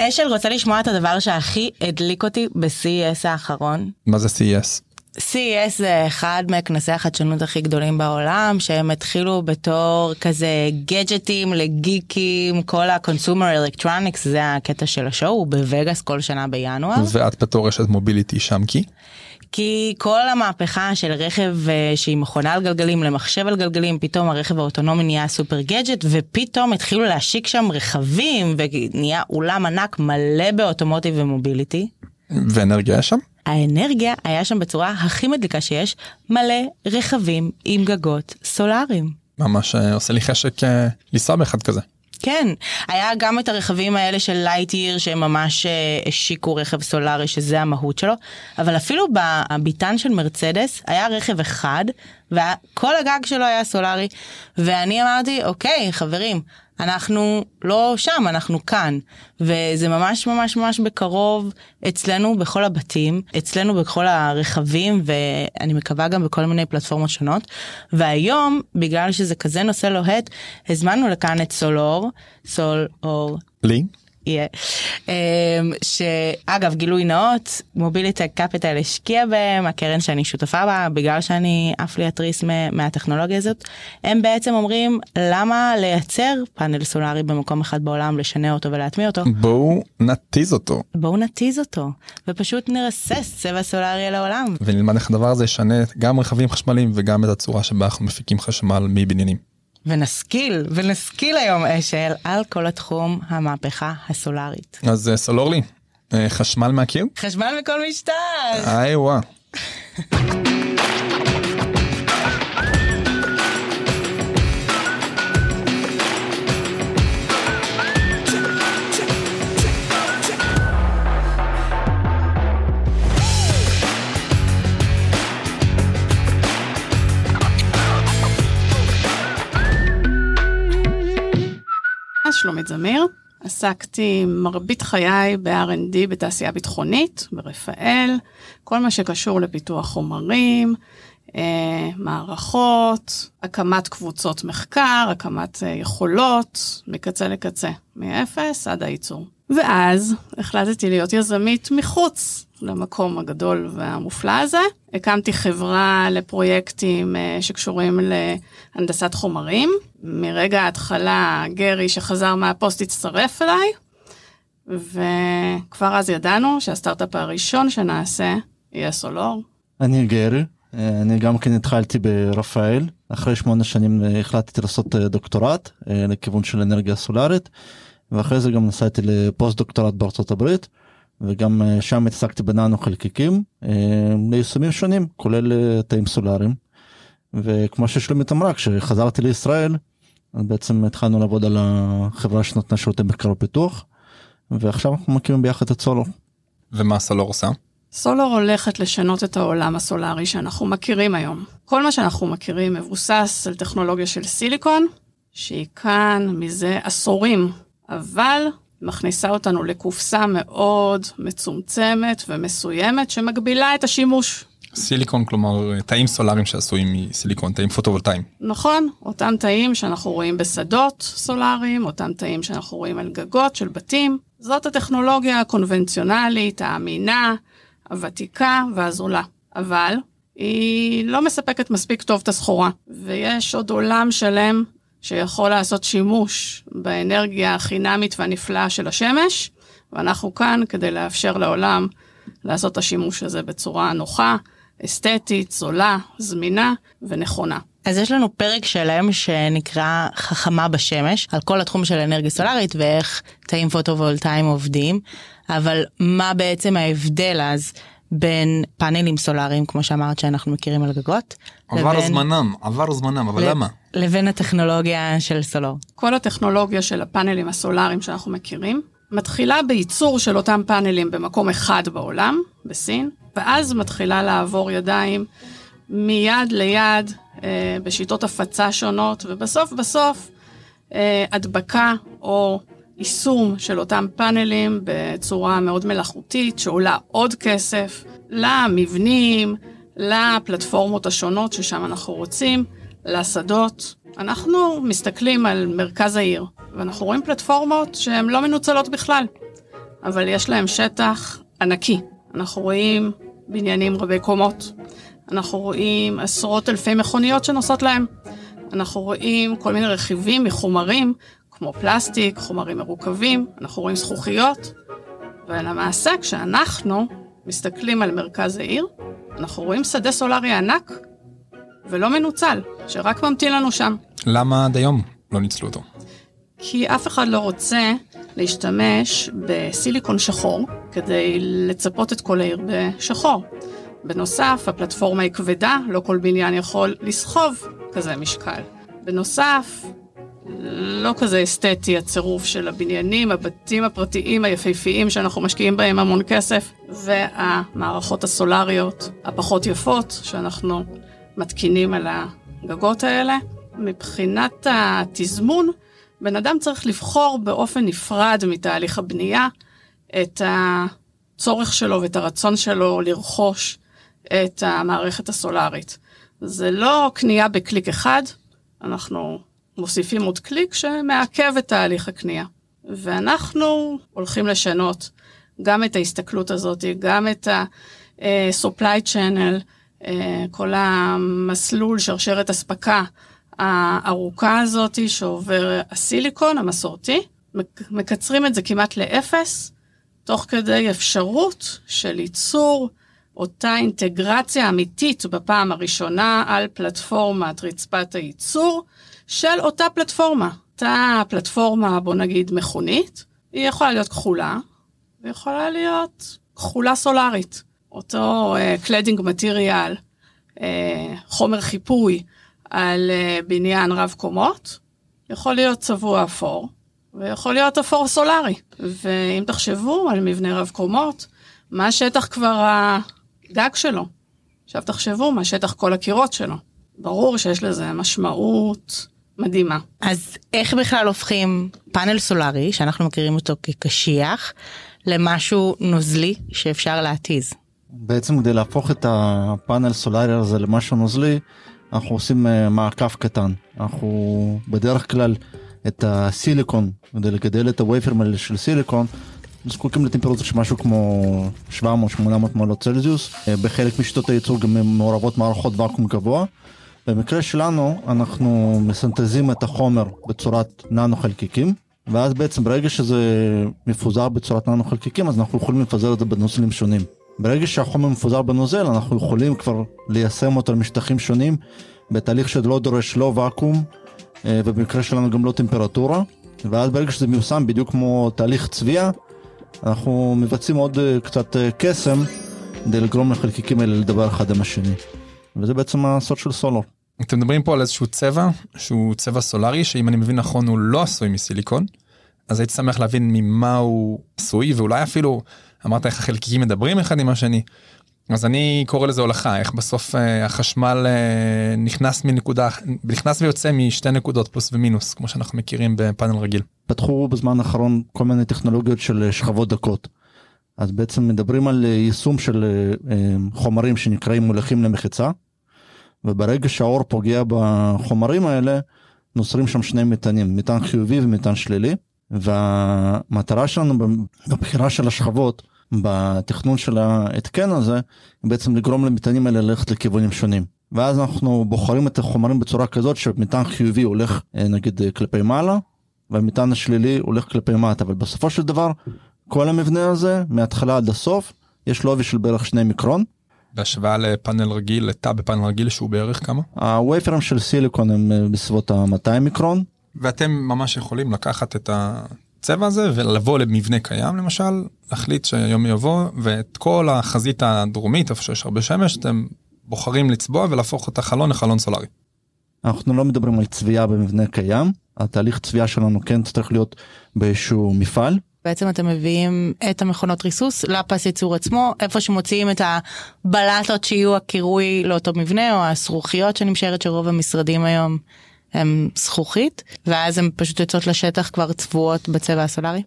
אשל רוצה לשמוע את הדבר שהכי הדליק אותי ב-CES האחרון. מה זה CES? CES זה אחד מכנסי החדשנות הכי גדולים בעולם שהם התחילו בתור כזה גדג'טים לגיקים כל ה-consumer electronics זה הקטע של השואו הוא בווגאס כל שנה בינואר. ואת בתור רשת מוביליטי שם כי? כי כל המהפכה של רכב אה, שהיא מכונה על גלגלים למחשב על גלגלים פתאום הרכב האוטונומי נהיה סופר גדג'ט ופתאום התחילו להשיק שם רכבים ונהיה אולם ענק מלא באוטומוטיב ומוביליטי. ואנרגיה יש שם? האנרגיה היה שם בצורה הכי מדליקה שיש מלא רכבים עם גגות סולאריים. ממש אה, עושה לי חשק אה, לנסוע באחד כזה. כן, היה גם את הרכבים האלה של לייטיר שהם ממש אה, השיקו רכב סולארי שזה המהות שלו, אבל אפילו בביטן של מרצדס היה רכב אחד וכל הגג שלו היה סולארי ואני אמרתי אוקיי חברים אנחנו לא שם אנחנו כאן וזה ממש ממש ממש בקרוב אצלנו בכל הבתים אצלנו בכל הרכבים ואני מקווה גם בכל מיני פלטפורמות שונות והיום בגלל שזה כזה נושא לוהט הזמנו לכאן את סולור סול אור. לי? יהיה. אמ, שאגב גילוי נאות מוביליטק קפיטל השקיע בהם הקרן שאני שותפה בה בגלל שאני עף לי התריס מהטכנולוגיה הזאת הם בעצם אומרים למה לייצר פאנל סולארי במקום אחד בעולם לשנע אותו ולהטמיע אותו בואו נתיז אותו בואו נתיז אותו ופשוט נרסס צבע סולארי על העולם ונלמד איך הדבר הזה ישנה גם רכבים חשמליים וגם את הצורה שבה אנחנו מפיקים חשמל מבניינים. ונשכיל ונשכיל היום אשל על כל התחום המהפכה הסולארית. אז אה, סולורלי, אה, חשמל מהקיר? חשמל מכל משטר. היי וואה. שלומית זמיר. עסקתי מרבית חיי ב-R&D בתעשייה ביטחונית, ברפאל, כל מה שקשור לפיתוח חומרים, אה, מערכות, הקמת קבוצות מחקר, הקמת אה, יכולות, מקצה לקצה, מאפס עד הייצור. ואז החלטתי להיות יזמית מחוץ למקום הגדול והמופלא הזה. הקמתי חברה לפרויקטים אה, שקשורים להנדסת חומרים. מרגע ההתחלה גרי שחזר מהפוסט הצטרף אליי, וכבר אז ידענו שהסטארט-אפ הראשון שנעשה יהיה סולור. אני גרי, אה, אני גם כן התחלתי ברפאל, אחרי שמונה שנים אה, החלטתי לעשות דוקטורט לכיוון של אנרגיה סולארית, ואחרי זה גם נסעתי לפוסט דוקטורט בארצות הברית. וגם אה, שם התעסקתי בננו חלקיקים אה, ליישומים שונים כולל אה, תאים סולאריים. וכמו ששלומית אמרה כשחזרתי לישראל בעצם התחלנו לעבוד על החברה שנותנה שירותי מחקר ופיתוח ועכשיו אנחנו מקימים ביחד את סולור. ומה סולור עושה? סולור הולכת לשנות את העולם הסולארי שאנחנו מכירים היום. כל מה שאנחנו מכירים מבוסס על טכנולוגיה של סיליקון שהיא כאן מזה עשורים אבל מכניסה אותנו לקופסה מאוד מצומצמת ומסוימת שמגבילה את השימוש. סיליקון כלומר תאים סולאריים שעשויים מסיליקון תאים פוטו-וולטאיים. נכון אותם תאים שאנחנו רואים בשדות סולאריים אותם תאים שאנחנו רואים על גגות של בתים זאת הטכנולוגיה הקונבנציונלית האמינה הוותיקה והזולה אבל היא לא מספקת מספיק טוב את הסחורה ויש עוד עולם שלם שיכול לעשות שימוש באנרגיה החינמית והנפלאה של השמש, ואנחנו כאן כדי לאפשר לעולם לעשות את השימוש הזה בצורה נוחה, אסתטית, זולה, זמינה ונכונה. אז יש לנו פרק שלם שנקרא חכמה בשמש על כל התחום של אנרגיה סולארית ואיך תאים פוטו-וולטאיים עובדים אבל מה בעצם ההבדל אז בין פאנלים סולאריים כמו שאמרת שאנחנו מכירים על גגות. עבר לבין... זמנם עבר זמנם אבל למה? לבין הטכנולוגיה של סולור. כל הטכנולוגיה של הפאנלים הסולאריים שאנחנו מכירים מתחילה בייצור של אותם פאנלים במקום אחד בעולם בסין ואז מתחילה לעבור ידיים מיד ליד אה, בשיטות הפצה שונות ובסוף בסוף אה, הדבקה או יישום של אותם פאנלים בצורה מאוד מלאכותית שעולה עוד כסף למבנים, לפלטפורמות השונות ששם אנחנו רוצים, לשדות. אנחנו מסתכלים על מרכז העיר ואנחנו רואים פלטפורמות שהן לא מנוצלות בכלל. אבל יש להם שטח ענקי. אנחנו רואים בניינים רבי קומות, אנחנו רואים עשרות אלפי מכוניות שנוסעות להם, אנחנו רואים כל מיני רכיבים מחומרים, כמו פלסטיק, חומרים מרוכבים, אנחנו רואים זכוכיות, ולמעשה כשאנחנו מסתכלים על מרכז העיר, אנחנו רואים שדה סולארי ענק ולא מנוצל, שרק ממתין לנו שם. למה עד היום לא ניצלו אותו? כי אף אחד לא רוצה להשתמש בסיליקון שחור כדי לצפות את כל העיר בשחור. בנוסף, הפלטפורמה היא כבדה, לא כל בניין יכול לסחוב כזה משקל. בנוסף, לא כזה אסתטי הצירוף של הבניינים, הבתים הפרטיים היפהפיים שאנחנו משקיעים בהם המון כסף, והמערכות הסולריות הפחות יפות שאנחנו מתקינים על הגגות האלה. מבחינת התזמון, בן אדם צריך לבחור באופן נפרד מתהליך הבנייה את הצורך שלו ואת הרצון שלו לרכוש את המערכת הסולארית. זה לא קנייה בקליק אחד, אנחנו מוסיפים עוד קליק שמעכב את תהליך הקנייה. ואנחנו הולכים לשנות גם את ההסתכלות הזאת, גם את ה-supply channel, אה, כל המסלול, שרשרת אספקה הארוכה הזאת שעובר הסיליקון המסורתי, מקצרים את זה כמעט לאפס, תוך כדי אפשרות של ייצור אותה אינטגרציה אמיתית בפעם הראשונה על פלטפורמת רצפת הייצור של אותה פלטפורמה. אותה פלטפורמה, בוא נגיד, מכונית, היא יכולה להיות כחולה, ויכולה להיות כחולה סולארית. אותו cladding אה, material, אה, חומר חיפוי על אה, בניין רב קומות, יכול להיות צבוע אפור, ויכול להיות אפור סולארי. ואם תחשבו על מבנה רב קומות, מה השטח כבר הגג שלו? עכשיו תחשבו מה שטח כל הקירות שלו. ברור שיש לזה משמעות מדהימה. אז איך בכלל הופכים פאנל סולארי, שאנחנו מכירים אותו כקשיח, למשהו נוזלי שאפשר להתיז? בעצם כדי להפוך את הפאנל סולארי הזה למשהו נוזלי, אנחנו עושים אה, מעקף קטן. אנחנו בדרך כלל את הסיליקון, כדי לגדל את הוויפרים האלה של סיליקון, זקוקים לטמפרטורה של משהו כמו 700-800 מעלות צלזיוס. אה, בחלק משיטות הייצור גם מעורבות מערכות ואקום גבוה. במקרה שלנו אנחנו מסנטזים את החומר בצורת ננו חלקיקים ואז בעצם ברגע שזה מפוזר בצורת ננו חלקיקים אז אנחנו יכולים לפזר את זה בנוזלים שונים. ברגע שהחומר מפוזר בנוזל אנחנו יכולים כבר ליישם אותו למשטחים שונים בתהליך שלא דורש לא ואקום אה, ובמקרה שלנו גם לא טמפרטורה ואז ברגע שזה מיושם בדיוק כמו תהליך צביעה אנחנו מבצעים עוד אה, קצת אה, קסם כדי לגרום לחלקיקים האלה לדבר אחד עם השני. וזה בעצם הסוד של סולור. אתם מדברים פה על איזשהו צבע שהוא צבע סולארי שאם אני מבין נכון הוא לא עשוי מסיליקון. אז הייתי שמח להבין ממה הוא עשוי ואולי אפילו אמרת איך החלקיקים מדברים אחד עם השני. אז אני קורא לזה הולכה איך בסוף אה, החשמל אה, נכנס מנקודה נכנס ויוצא משתי נקודות פלוס ומינוס כמו שאנחנו מכירים בפאנל רגיל. פתחו בזמן האחרון כל מיני טכנולוגיות של אה, שכבות דקות. אז בעצם מדברים על אה, יישום של אה, אה, חומרים שנקראים מולכים למחיצה וברגע שהאור פוגע בחומרים האלה נוצרים שם שני מטענים מטען חיובי ומטען שלילי והמטרה שלנו בבחירה של השכבות בתכנון של ההתקן הזה בעצם לגרום למטענים האלה ללכת לכיוונים שונים ואז אנחנו בוחרים את החומרים בצורה כזאת שמטען חיובי הולך נגיד כלפי מעלה והמטען השלילי הולך כלפי מטה אבל בסופו של דבר כל המבנה הזה מההתחלה עד הסוף יש לו עובי של בערך שני מיקרון. בהשוואה לפאנל רגיל לתא בפאנל רגיל שהוא בערך כמה? הווייפרים של סיליקון הם אה, בסביבות ה-200 מיקרון. ואתם ממש יכולים לקחת את הצבע הזה ולבוא למבנה קיים למשל להחליט שהיום יבוא ואת כל החזית הדרומית איפה שיש הרבה שמש אתם בוחרים לצבוע ולהפוך את החלון לחלון סולארי. אנחנו לא מדברים על צביעה במבנה קיים התהליך צביעה שלנו כן צריך להיות באיזשהו מפעל בעצם אתם מביאים את המכונות ריסוס לפס ייצור עצמו איפה שמוציאים את הבלטות שיהיו הקירוי לאותו מבנה או הזכוכיות שאני משערת שרוב המשרדים היום הם זכוכית ואז הם פשוט יוצאות לשטח כבר צבועות בצבע הסולארי.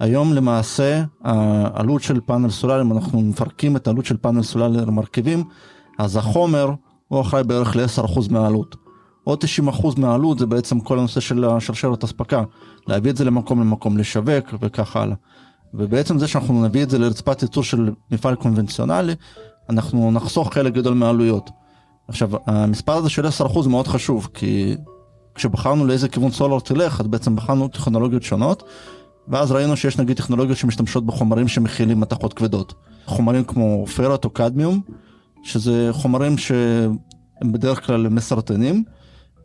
היום למעשה העלות של פאנל סולארי אם אנחנו מפרקים את העלות של פאנל סולארי למרכיבים אז החומר הוא אחראי בערך ל-10% מהעלות. עוד 90% מהעלות זה בעצם כל הנושא של השרשרת אספקה, להביא את זה למקום למקום, לשווק וכך הלאה. ובעצם זה שאנחנו נביא את זה לרצפת ייצור של מפעל קונבנציונלי, אנחנו נחסוך חלק גדול מהעלויות. עכשיו, המספר הזה של 10% מאוד חשוב, כי כשבחרנו לאיזה כיוון סולר תלך, אז בעצם בחרנו טכנולוגיות שונות, ואז ראינו שיש נגיד טכנולוגיות שמשתמשות בחומרים שמכילים מתכות כבדות. חומרים כמו פרט או קדמיום, שזה חומרים שהם בדרך כלל מסרטנים,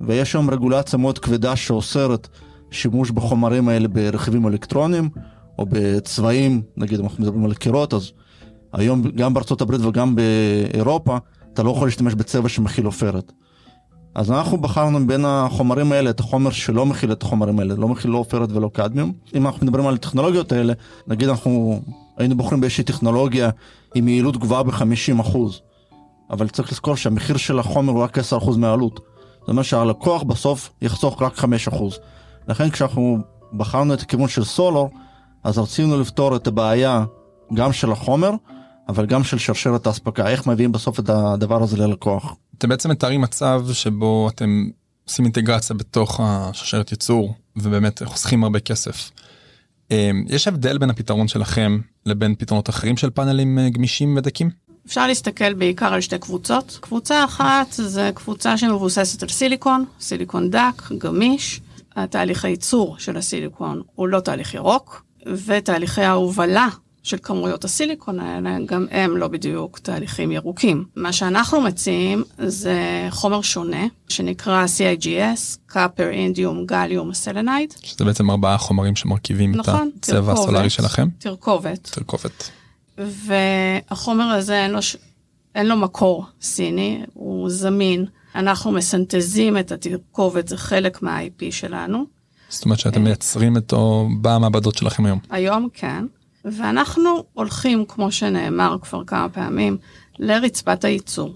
ויש היום רגולציה מאוד כבדה שאוסרת שימוש בחומרים האלה ברכיבים אלקטרוניים, או בצבעים, נגיד אנחנו מדברים על קירות, אז היום גם בארצות הברית וגם באירופה, אתה לא יכול להשתמש בצבע שמכיל עופרת. אז אנחנו בחרנו בין החומרים האלה את החומר שלא מכיל את החומרים האלה, לא מכיל לא עופרת ולא קדמיום. אם אנחנו מדברים על הטכנולוגיות האלה, נגיד אנחנו היינו בוחרים באיזושהי טכנולוגיה עם יעילות גבוהה ב-50%, אבל צריך לזכור שהמחיר של החומר הוא רק 10% מהעלות. זאת אומרת שהלקוח בסוף יחסוך רק 5%. לכן כשאנחנו בחרנו את הכיוון של סולר, אז רצינו לפתור את הבעיה גם של החומר, אבל גם של שרשרת האספקה, איך מביאים בסוף את הדבר הזה ללקוח. אתם בעצם מתארים מצב שבו אתם עושים אינטגרציה בתוך השרשרת ייצור ובאמת חוסכים הרבה כסף. אמ, יש הבדל בין הפתרון שלכם לבין פתרונות אחרים של פאנלים אה, גמישים ודקים? אפשר להסתכל בעיקר על שתי קבוצות. קבוצה אחת זה קבוצה שמבוססת על סיליקון, סיליקון דק, גמיש. התהליך הייצור של הסיליקון הוא לא תהליך ירוק, ותהליכי ההובלה של כמויות הסיליקון האלה, גם הם לא בדיוק תהליכים ירוקים. מה שאנחנו מציעים זה חומר שונה, שנקרא CIGS, copper, אינדיום, גליום, סלנייד. שזה בעצם ארבעה חומרים שמרכיבים נכון, את הצבע הסולארי שלכם? תרכובת. תרכובת. והחומר הזה אין לו, אין לו מקור סיני, הוא זמין. אנחנו מסנטזים את התרכובת, זה חלק מה-IP שלנו. זאת אומרת שאתם מייצרים אותו במעבדות שלכם היום. היום כן. ואנחנו הולכים, כמו שנאמר כבר כמה פעמים, לרצפת הייצור.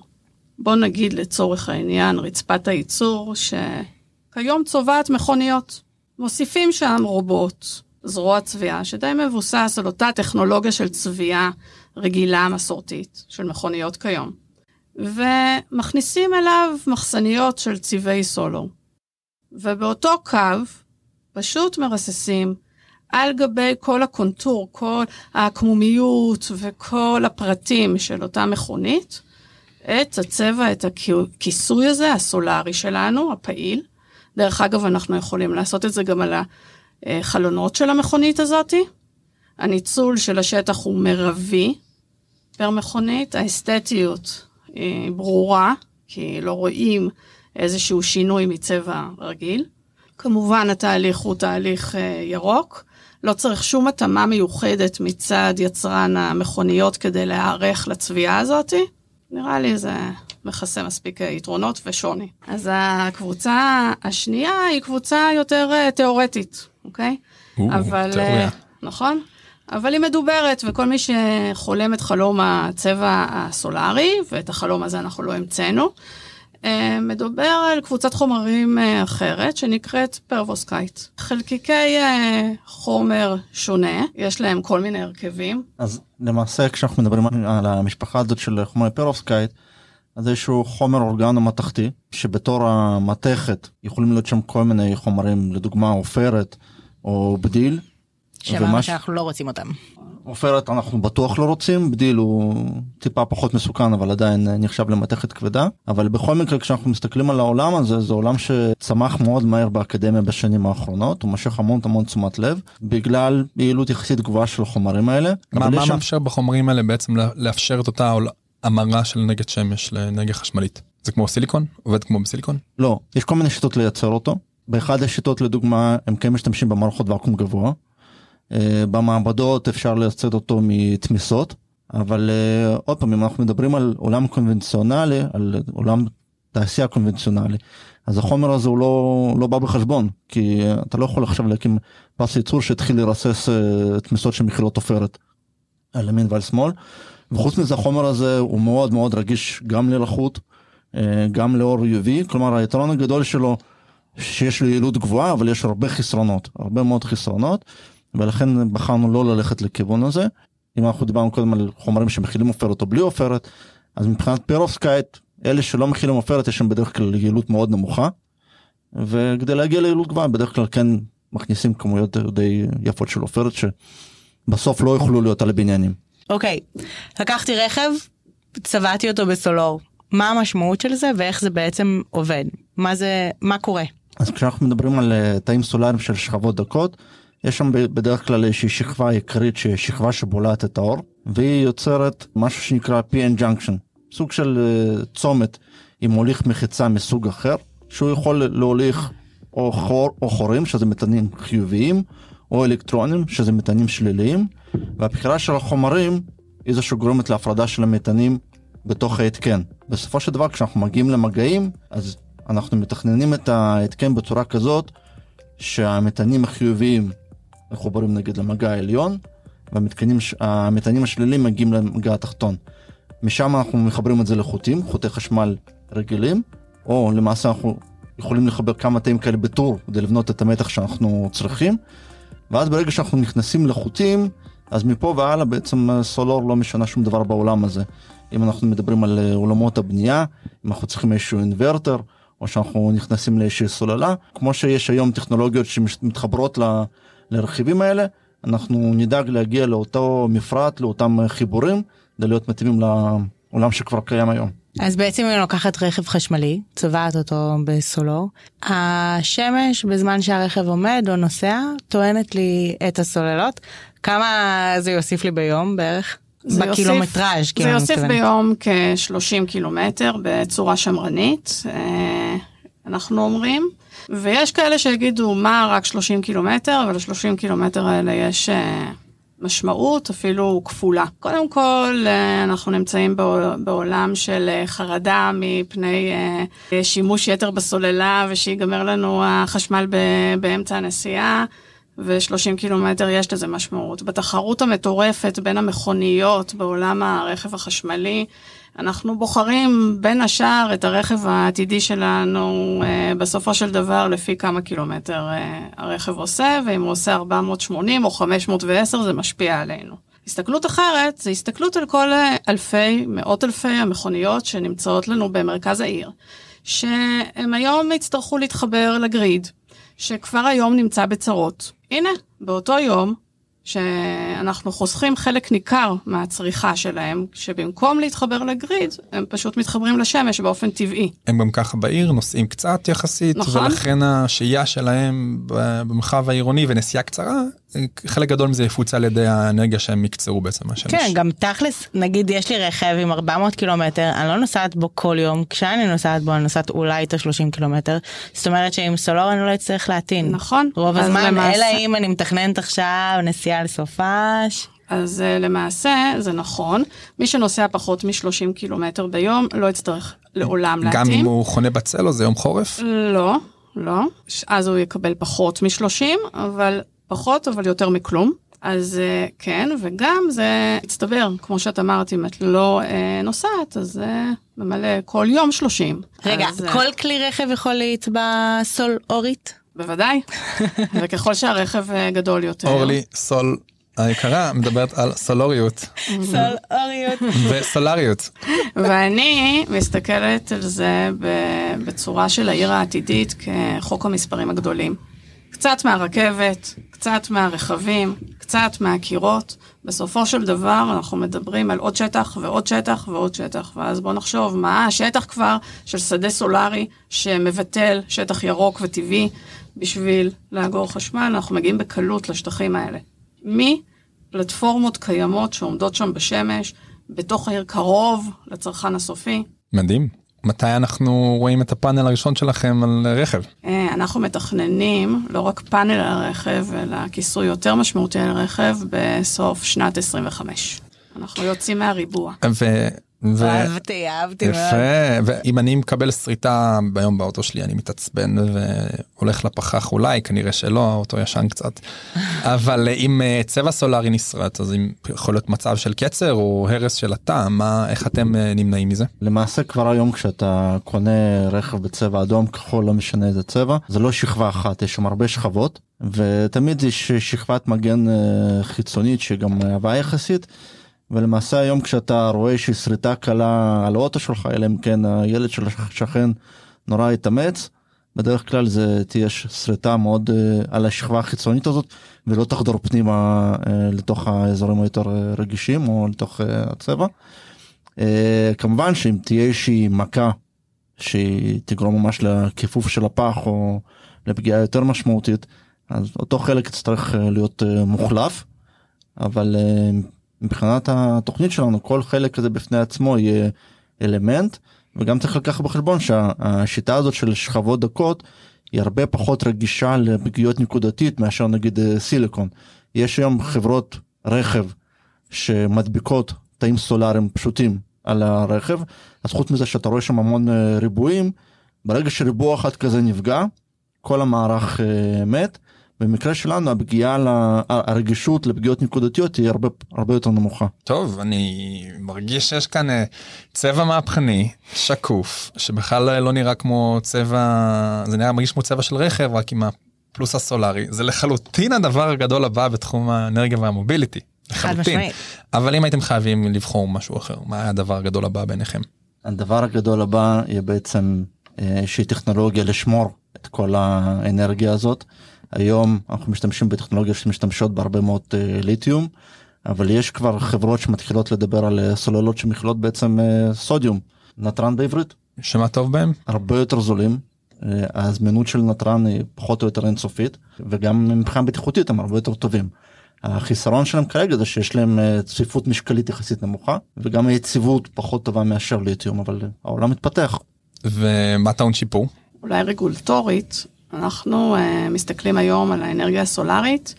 בוא נגיד לצורך העניין רצפת הייצור שכיום צובעת מכוניות. מוסיפים שם רובוט, זרוע צביעה, שדי מבוסס על אותה טכנולוגיה של צביעה רגילה מסורתית של מכוניות כיום. ומכניסים אליו מחסניות של צבעי סולו. ובאותו קו פשוט מרססים על גבי כל הקונטור, כל העקמומיות וכל הפרטים של אותה מכונית, את הצבע, את הכיסוי הזה, הסולארי שלנו, הפעיל. דרך אגב, אנחנו יכולים לעשות את זה גם על החלונות של המכונית הזאתי. הניצול של השטח הוא מרבי פר מכונית, האסתטיות היא ברורה, כי לא רואים איזשהו שינוי מצבע רגיל. כמובן, התהליך הוא תהליך אה, ירוק. לא צריך שום התאמה מיוחדת מצד יצרן המכוניות כדי להיערך לצביעה הזאת. נראה לי זה מכסה מספיק יתרונות ושוני. אז הקבוצה השנייה היא קבוצה יותר אה, תיאורטית, אוקיי? אבל... תיאוריה. נכון? אבל היא מדוברת, וכל מי שחולם את חלום הצבע הסולארי, ואת החלום הזה אנחנו לא המצאנו, אה, מדובר על קבוצת חומרים אה, אחרת שנקראת perovskite. חלקיקי אה, חומר שונה, יש להם כל מיני הרכבים. אז למעשה כשאנחנו מדברים על המשפחה הזאת של חומרי perovskite, אז איזשהו חומר אורגנו מתכתי שבתור המתכת יכולים להיות שם כל מיני חומרים לדוגמה עופרת או בדיל. שמה שאנחנו לא רוצים אותם. עופרת אנחנו בטוח לא רוצים. בדיל הוא טיפה פחות מסוכן אבל עדיין נחשב למתכת כבדה. אבל בכל מקרה כשאנחנו מסתכלים על העולם הזה זה עולם שצמח מאוד מהר באקדמיה בשנים האחרונות. הוא משך המון המון תשומת לב בגלל יעילות יחסית גבוהה של החומרים האלה. מה, מה שם... מאפשר בחומרים האלה בעצם לאפשר את אותה המרה של אנרגיית שמש לאנרגיה חשמלית? זה כמו סיליקון? עובד כמו בסיליקון? לא יש כל מיני שיטות לייצר אותו. באחד השיטות לדוגמה הם כן משתמשים במערכות ואקום גבוה במעבדות אפשר לייצר אותו מתמיסות, אבל אה, עוד פעם, אם אנחנו מדברים על עולם קונבנציונלי, על עולם תעשייה קונבנציונלי, אז החומר הזה הוא לא, לא בא בחשבון, כי אתה לא יכול עכשיו להקים פס ייצור שהתחיל לרסס אה, תמיסות שמכילות עופרת על ימין ועל שמאל. וחוץ מזה החומר הזה הוא מאוד מאוד רגיש גם ללחות, גם לאור UV, כלומר היתרון הגדול שלו שיש לו יעילות גבוהה אבל יש הרבה חסרונות, הרבה מאוד חסרונות. ולכן בחרנו לא ללכת לכיוון הזה. אם אנחנו דיברנו קודם על חומרים שמכילים עופרת או בלי עופרת, אז מבחינת perovskite, אלה שלא מכילים עופרת יש שם בדרך כלל יעילות מאוד נמוכה. וכדי להגיע ליעילות גבוהה בדרך כלל כן מכניסים כמויות די יפות של עופרת בסוף לא יוכלו להיות על הבניינים. אוקיי, לקחתי רכב, צבעתי אותו בסולור. מה המשמעות של זה ואיך זה בעצם עובד? מה זה, מה קורה? אז כשאנחנו מדברים על אה, תאים סולאריים של שכבות דקות, יש שם בדרך כלל איזושהי שכבה עיקרית שכבה שבולעת את האור, והיא יוצרת משהו שנקרא PN junction, סוג של uh, צומת עם מוליך מחיצה מסוג אחר, שהוא יכול להוליך או חור או חורים, שזה מטענים חיוביים, או אלקטרונים, שזה מטענים שליליים, והבחירה של החומרים היא זו שגורמת להפרדה של המטענים בתוך ההתקן. בסופו של דבר כשאנחנו מגיעים למגעים, אז אנחנו מתכננים את ההתקן בצורה כזאת שהמטענים החיוביים מחוברים נגיד למגע העליון והמטענים השליליים מגיעים למגע התחתון. משם אנחנו מחברים את זה לחוטים, חוטי חשמל רגילים, או למעשה אנחנו יכולים לחבר כמה תאים כאלה בטור כדי לבנות את המתח שאנחנו צריכים, ואז ברגע שאנחנו נכנסים לחוטים, אז מפה והלאה בעצם סולור לא משנה שום דבר בעולם הזה. אם אנחנו מדברים על עולמות הבנייה, אם אנחנו צריכים איזשהו אינוורטר, או שאנחנו נכנסים לאיזושהי סוללה, כמו שיש היום טכנולוגיות שמתחברות. לרכיבים האלה, אנחנו נדאג להגיע לאותו מפרט, לאותם חיבורים, כדי להיות מתאימים לעולם שכבר קיים היום. אז בעצם אני לוקחת רכב חשמלי, צובעת אותו בסולור, השמש בזמן שהרכב עומד או נוסע טוענת לי את הסוללות, כמה זה יוסיף לי ביום בערך? בקילומטראז' כאילו זה יוסיף ביום כ-30 קילומטר בצורה שמרנית, אה, אנחנו אומרים. ויש כאלה שיגידו, מה, רק 30 קילומטר, אבל ל-30 קילומטר האלה יש uh, משמעות, אפילו כפולה. קודם כל, uh, אנחנו נמצאים בעולם של uh, חרדה מפני שימוש יתר בסוללה, ושיגמר לנו החשמל באמצע הנסיעה. ו-30 קילומטר יש לזה משמעות. בתחרות המטורפת בין המכוניות בעולם הרכב החשמלי, אנחנו בוחרים בין השאר את הרכב העתידי שלנו אה, בסופו של דבר לפי כמה קילומטר אה, הרכב עושה, ואם הוא עושה 480 או 510 זה משפיע עלינו. הסתכלות אחרת זה הסתכלות על כל אלפי, מאות אלפי המכוניות שנמצאות לנו במרכז העיר, שהם היום יצטרכו להתחבר לגריד, שכבר היום נמצא בצרות. הנה, באותו יום שאנחנו חוסכים חלק ניכר מהצריכה שלהם, שבמקום להתחבר לגריד, הם פשוט מתחברים לשמש באופן טבעי. הם גם ככה בעיר נוסעים קצת יחסית, נכון. ולכן השהייה שלהם במרחב העירוני ונסיעה קצרה חלק גדול מזה יפוצה על ידי האנרגיה שהם יקצרו בעצם מהשמש. כן, גם תכלס, נגיד יש לי רכב עם 400 קילומטר, אני לא נוסעת בו כל יום, כשאני נוסעת בו אני נוסעת אולי את ה-30 קילומטר, זאת אומרת שעם סולור אני לא אצטרך להטעין. נכון. רוב הזמן, למעשה... אלא אם אני מתכננת עכשיו נסיעה לסופש. אז uh, למעשה זה נכון, מי שנוסע פחות מ-30 קילומטר ביום לא יצטרך לעולם להטעין. גם אם הוא חונה בצל או זה יום חורף? לא, לא, אז הוא יקבל פחות מ-30, אבל פחות, אבל יותר מכלום. אז אה, כן, וגם זה מצטבר, כמו שאת אמרת, אם את לא אה, נוסעת, אז זה אה, ממלא כל יום 30. רגע, אז, אה, כל כלי רכב יכול להתבע סול אורית? בוודאי, וככל שהרכב אה, גדול יותר. אורלי, סול היקרה מדברת על סולוריות. סולוריות. וסולריות. ואני מסתכלת על זה בצורה של העיר העתידית כחוק המספרים הגדולים. קצת מהרכבת, קצת מהרכבים, קצת מהקירות. בסופו של דבר אנחנו מדברים על עוד שטח ועוד שטח ועוד שטח. ואז בואו נחשוב מה השטח כבר של שדה סולארי שמבטל שטח ירוק וטבעי בשביל לאגור חשמל. אנחנו מגיעים בקלות לשטחים האלה. מפלטפורמות קיימות שעומדות שם בשמש, בתוך העיר קרוב לצרכן הסופי. מדהים. מתי אנחנו רואים את הפאנל הראשון שלכם על רכב? אנחנו מתכננים לא רק פאנל על רכב, אלא כיסוי יותר משמעותי על רכב בסוף שנת 25. אנחנו יוצאים מהריבוע. ו... אהבתי, אהבתי מאוד. יפה, ואם אני מקבל שריטה ביום באוטו שלי אני מתעצבן והולך לפחח אולי, כנראה שלא, האוטו ישן קצת. אבל אם אה, צבע סולארי נסרט, אז אם יכול להיות מצב של קצר או הרס של התא, מה, איך אתם אה, נמנעים מזה? למעשה כבר היום כשאתה קונה רכב בצבע אדום, כחול, לא משנה איזה צבע, זה לא שכבה אחת, יש שם הרבה שכבות, ותמיד יש שכבת מגן אה, חיצונית שגם אהבה יחסית. ולמעשה היום כשאתה רואה איזושהי שריטה קלה על האוטו שלך אלא אם כן הילד של השכן נורא התאמץ בדרך כלל זה תהיה שריטה מאוד uh, על השכבה החיצונית הזאת ולא תחדור פנימה uh, לתוך האזורים היותר uh, רגישים או לתוך הצבע. כמובן שאם תהיה איזושהי מכה שהיא תגרום ממש לכיפוף של הפח או לפגיעה יותר משמעותית אז אותו חלק יצטרך להיות מוחלף אבל מבחינת התוכנית שלנו כל חלק כזה בפני עצמו יהיה אלמנט וגם צריך לקחת בחשבון שהשיטה הזאת של שכבות דקות היא הרבה פחות רגישה לפגיעות נקודתית מאשר נגיד אה, סיליקון. יש היום חברות רכב שמדביקות תאים סולאריים פשוטים על הרכב אז חוץ מזה שאתה רואה שם המון אה, ריבועים ברגע שריבוע אחד כזה נפגע כל המערך אה, מת במקרה שלנו הפגיעה, הרגישות לפגיעות נקודתיות היא הרבה הרבה יותר נמוכה. טוב אני מרגיש שיש כאן אה, צבע מהפכני שקוף שבכלל לא נראה כמו צבע זה נראה מרגיש כמו צבע של רכב רק עם הפלוס הסולארי זה לחלוטין הדבר הגדול הבא בתחום האנרגיה והמוביליטי. לחלוטין. אבל אם הייתם חייבים לבחור משהו אחר מה הדבר הגדול הבא בעיניכם? הדבר הגדול הבא יהיה בעצם אה, איזושהי טכנולוגיה לשמור את כל האנרגיה הזאת. היום אנחנו משתמשים בטכנולוגיה שמשתמשות בהרבה מאוד uh, ליתיום אבל יש כבר חברות שמתחילות לדבר על uh, סוללות שמכילות בעצם uh, סודיום נתרן בעברית. שמה טוב בהם? הרבה יותר זולים. הזמינות של נתרן היא פחות או יותר אינסופית וגם מבחינה בטיחותית הם הרבה יותר טובים. החיסרון שלהם כרגע זה שיש להם צפיפות משקלית יחסית נמוכה וגם היציבות פחות טובה מאשר ליתיום אבל העולם מתפתח. ומה טעון שיפור? אולי רגולטורית אנחנו uh, מסתכלים היום על האנרגיה הסולארית,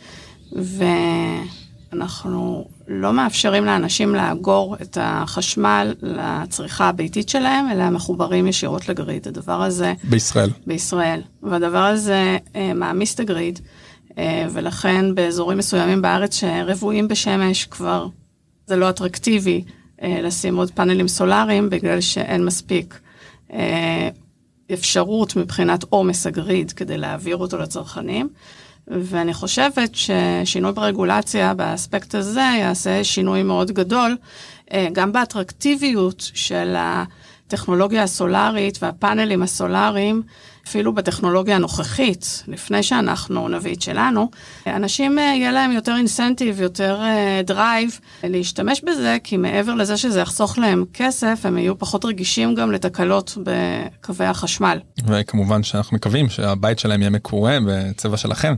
ואנחנו לא מאפשרים לאנשים לאגור את החשמל לצריכה הביתית שלהם, אלא מחוברים ישירות לגריד. הדבר הזה... בישראל. בישראל. והדבר הזה uh, מעמיס את הגריד, uh, ולכן באזורים מסוימים בארץ שרבועים בשמש כבר זה לא אטרקטיבי uh, לשים עוד פאנלים סולאריים, בגלל שאין מספיק. Uh, אפשרות מבחינת עומס ה grid כדי להעביר אותו לצרכנים. ואני חושבת ששינוי ברגולציה ב aspect הזה יעשה שינוי מאוד גדול, אה, גם באטרקטיביות של הטכנולוגיה הסולארית והפאנלים הסולאריים אפילו בטכנולוגיה הנוכחית, לפני שאנחנו נביא את שלנו, אנשים אה, יהיה להם יותר incentive, יותר drive אה, להשתמש בזה, כי מעבר לזה שזה יחסוך להם כסף, הם יהיו פחות רגישים גם לתקלות בקווי החשמל. וכמובן שאנחנו מקווים שהבית שלהם יהיה מקורה בצבע שלכם.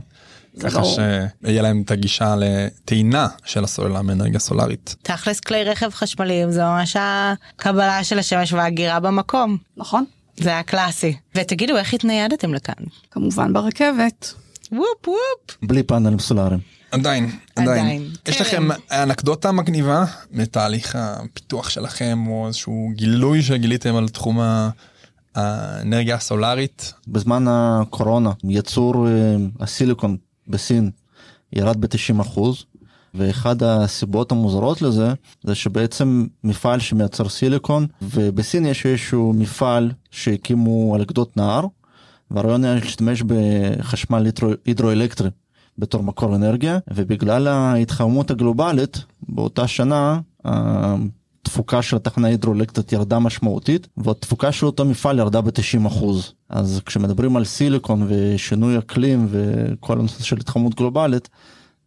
ככה שיהיה להם את הגישה לטעינה של הסוללה מאנרגיה סולארית. תכלס כלי רכב חשמליים זה ממש הקבלה של השמש והגירה במקום. נכון. זה היה קלאסי. ותגידו, איך התניידתם לכאן? כמובן ברכבת. וופ וופ. בלי פאנלים סולאריים. עדיין, עדיין. עדיין. יש כן. לכם אנקדוטה מגניבה מתהליך הפיתוח שלכם, או איזשהו גילוי שגיליתם על תחום האנרגיה הסולארית? בזמן הקורונה ייצור אה, הסיליקון בסין ירד ב-90 אחוז. ואחד הסיבות המוזרות לזה זה שבעצם מפעל שמייצר סיליקון ובסין יש איזשהו מפעל שהקימו על גדות נהר והרעיון היה להשתמש בחשמל הידרואלקטרי בתור מקור אנרגיה ובגלל ההתחממות הגלובלית באותה שנה התפוקה של התחנה הידרואלקטרית ירדה משמעותית והתפוקה של אותו מפעל ירדה ב-90 אחוז אז כשמדברים על סיליקון ושינוי אקלים וכל הנושא של התחממות גלובלית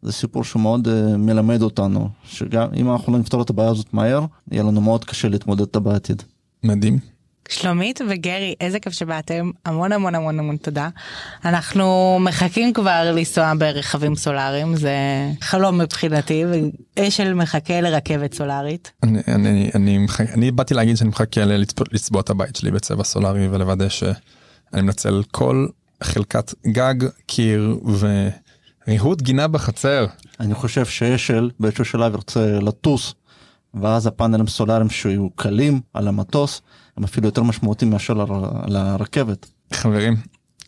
זה סיפור שמאוד uh, מלמד אותנו שגם אם אנחנו לא נפתור את הבעיה הזאת מהר יהיה לנו מאוד קשה להתמודד איתה בעתיד. מדהים. שלומית וגרי איזה כיף שבאתם המון המון המון המון תודה אנחנו מחכים כבר לנסוע ברכבים סולאריים זה חלום מבחינתי ואשל מחכה לרכבת סולארית. אני, אני, אני, אני באתי להגיד שאני מחכה לצבוע, לצבוע את הבית שלי בצבע סולארי ולוודא שאני מנצל כל חלקת גג קיר ו... ריהוט גינה בחצר. אני חושב שאשל באיזשהו שלב ירצה לטוס ואז הפאנלים סולאריים שיהיו קלים על המטוס הם אפילו יותר משמעותיים מאשר לרכבת. חברים,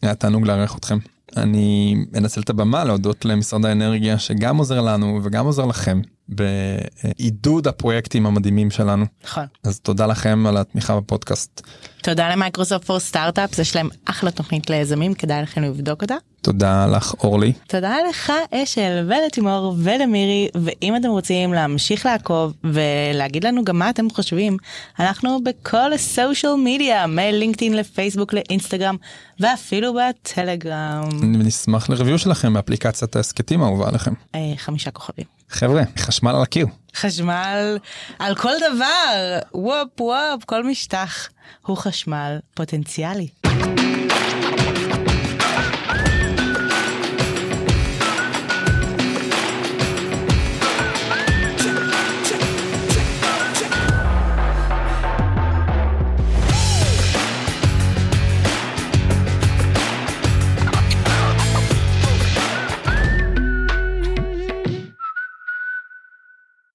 היה תענוג לארח אתכם. אני אנצל את הבמה להודות למשרד האנרגיה שגם עוזר לנו וגם עוזר לכם בעידוד הפרויקטים המדהימים שלנו. נכון. אז תודה לכם על התמיכה בפודקאסט. תודה למייקרוסופט פור סטארט-אפס, יש להם אחלה תוכנית ליזמים, כדאי לכם לבדוק אותה. תודה לך אורלי. תודה לך אשל ולתימור ולמירי, ואם אתם רוצים להמשיך לעקוב ולהגיד לנו גם מה אתם חושבים, אנחנו בכל הסושיאל מדיה, מלינקדאין לפייסבוק לאינסטגרם ואפילו בטלגרם. נשמח לריוויו שלכם באפליקציית ההסכתים האהובה עליכם. אה, חמישה כוכבים. חבר'ה, חשמל על הקיר. חשמל על כל דבר, וופ וופ, כל משטח הוא חשמל פוטנציאלי.